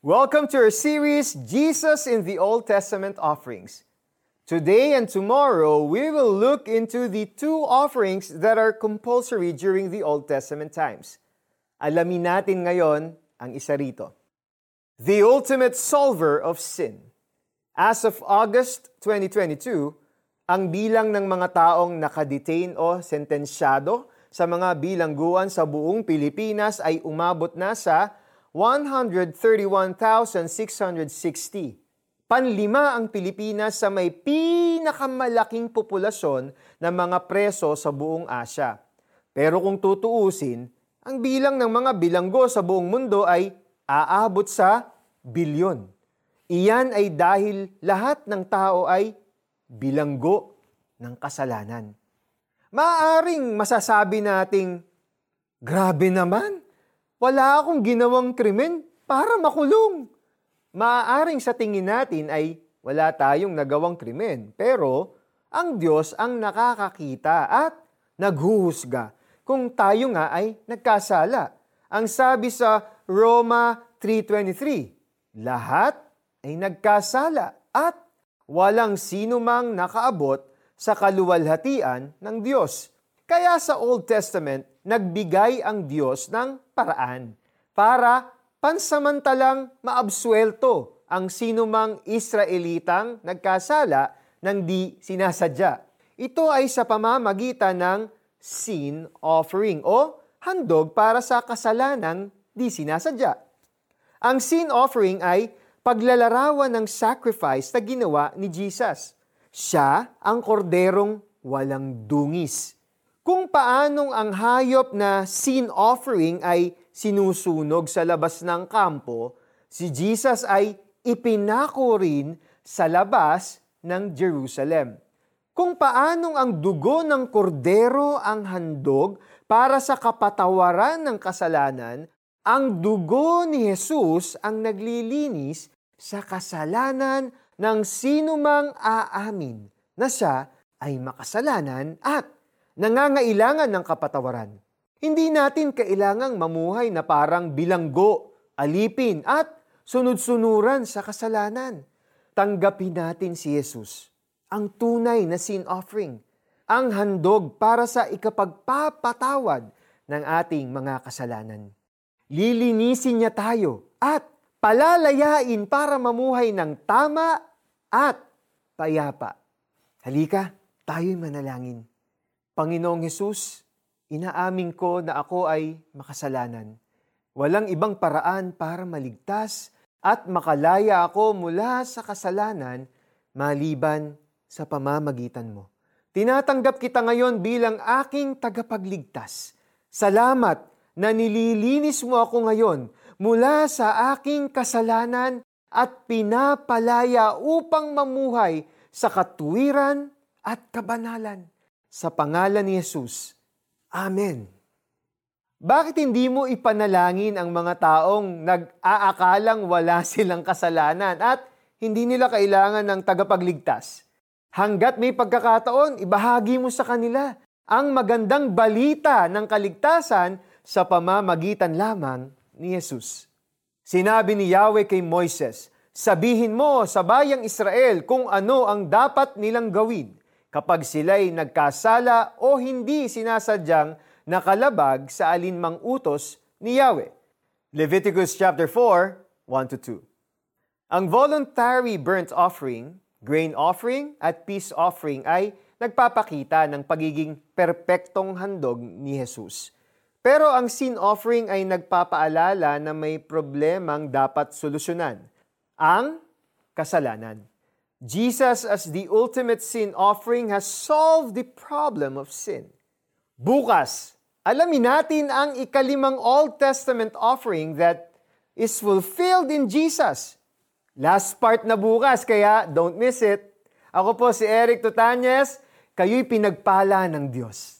Welcome to our series, Jesus in the Old Testament Offerings. Today and tomorrow, we will look into the two offerings that are compulsory during the Old Testament times. Alamin natin ngayon ang isa rito. The ultimate solver of sin. As of August 2022, ang bilang ng mga taong nakadetain o sentensyado sa mga bilangguan sa buong Pilipinas ay umabot na sa 131,660. Panlima ang Pilipinas sa may pinakamalaking populasyon ng mga preso sa buong Asya. Pero kung tutuusin, ang bilang ng mga bilanggo sa buong mundo ay aabot sa bilyon. Iyan ay dahil lahat ng tao ay bilanggo ng kasalanan. Maaring masasabi nating, grabe naman, wala akong ginawang krimen para makulong. Maaring sa tingin natin ay wala tayong nagawang krimen, pero ang Diyos ang nakakakita at naghuhusga kung tayo nga ay nagkasala. Ang sabi sa Roma 3.23, lahat ay nagkasala at walang sino mang nakaabot sa kaluwalhatian ng Diyos. Kaya sa Old Testament, nagbigay ang Diyos ng paraan para pansamantalang maabsuelto ang sinumang Israelitang nagkasala ng di sinasadya. Ito ay sa pamamagitan ng sin offering o handog para sa kasalanang di sinasadya. Ang sin offering ay paglalarawan ng sacrifice na ginawa ni Jesus. Siya ang korderong walang dungis. Paanong ang hayop na sin offering ay sinusunog sa labas ng kampo, si Jesus ay ipinako rin sa labas ng Jerusalem. Kung paanong ang dugo ng kordero ang handog para sa kapatawaran ng kasalanan, ang dugo ni Jesus ang naglilinis sa kasalanan ng sinumang aamin na siya ay makasalanan at nangangailangan ng kapatawaran. Hindi natin kailangang mamuhay na parang bilanggo, alipin at sunod-sunuran sa kasalanan. Tanggapin natin si Jesus, ang tunay na sin offering, ang handog para sa ikapagpapatawad ng ating mga kasalanan. Lilinisin niya tayo at palalayain para mamuhay ng tama at payapa. Halika, tayo'y manalangin. Panginoong Hesus, inaamin ko na ako ay makasalanan. Walang ibang paraan para maligtas at makalaya ako mula sa kasalanan maliban sa pamamagitan mo. Tinatanggap kita ngayon bilang aking tagapagligtas. Salamat na nililinis mo ako ngayon mula sa aking kasalanan at pinapalaya upang mamuhay sa katuwiran at kabanalan. Sa pangalan ni Jesus. Amen. Bakit hindi mo ipanalangin ang mga taong nag-aakalang wala silang kasalanan at hindi nila kailangan ng tagapagligtas? Hanggat may pagkakataon, ibahagi mo sa kanila ang magandang balita ng kaligtasan sa pamamagitan lamang ni Jesus. Sinabi ni Yahweh kay Moises, Sabihin mo sa bayang Israel kung ano ang dapat nilang gawin kapag sila'y nagkasala o hindi sinasadyang nakalabag sa alinmang utos ni Yahweh. Leviticus chapter 4, 1 2. Ang voluntary burnt offering, grain offering at peace offering ay nagpapakita ng pagiging perpektong handog ni Jesus pero ang sin offering ay nagpapaalala na may problemang dapat solusyonan. Ang kasalanan. Jesus as the ultimate sin offering has solved the problem of sin. Bukas, alamin natin ang ikalimang Old Testament offering that is fulfilled in Jesus. Last part na bukas, kaya don't miss it. Ako po si Eric Tutanyes, kayo'y pinagpala ng Diyos.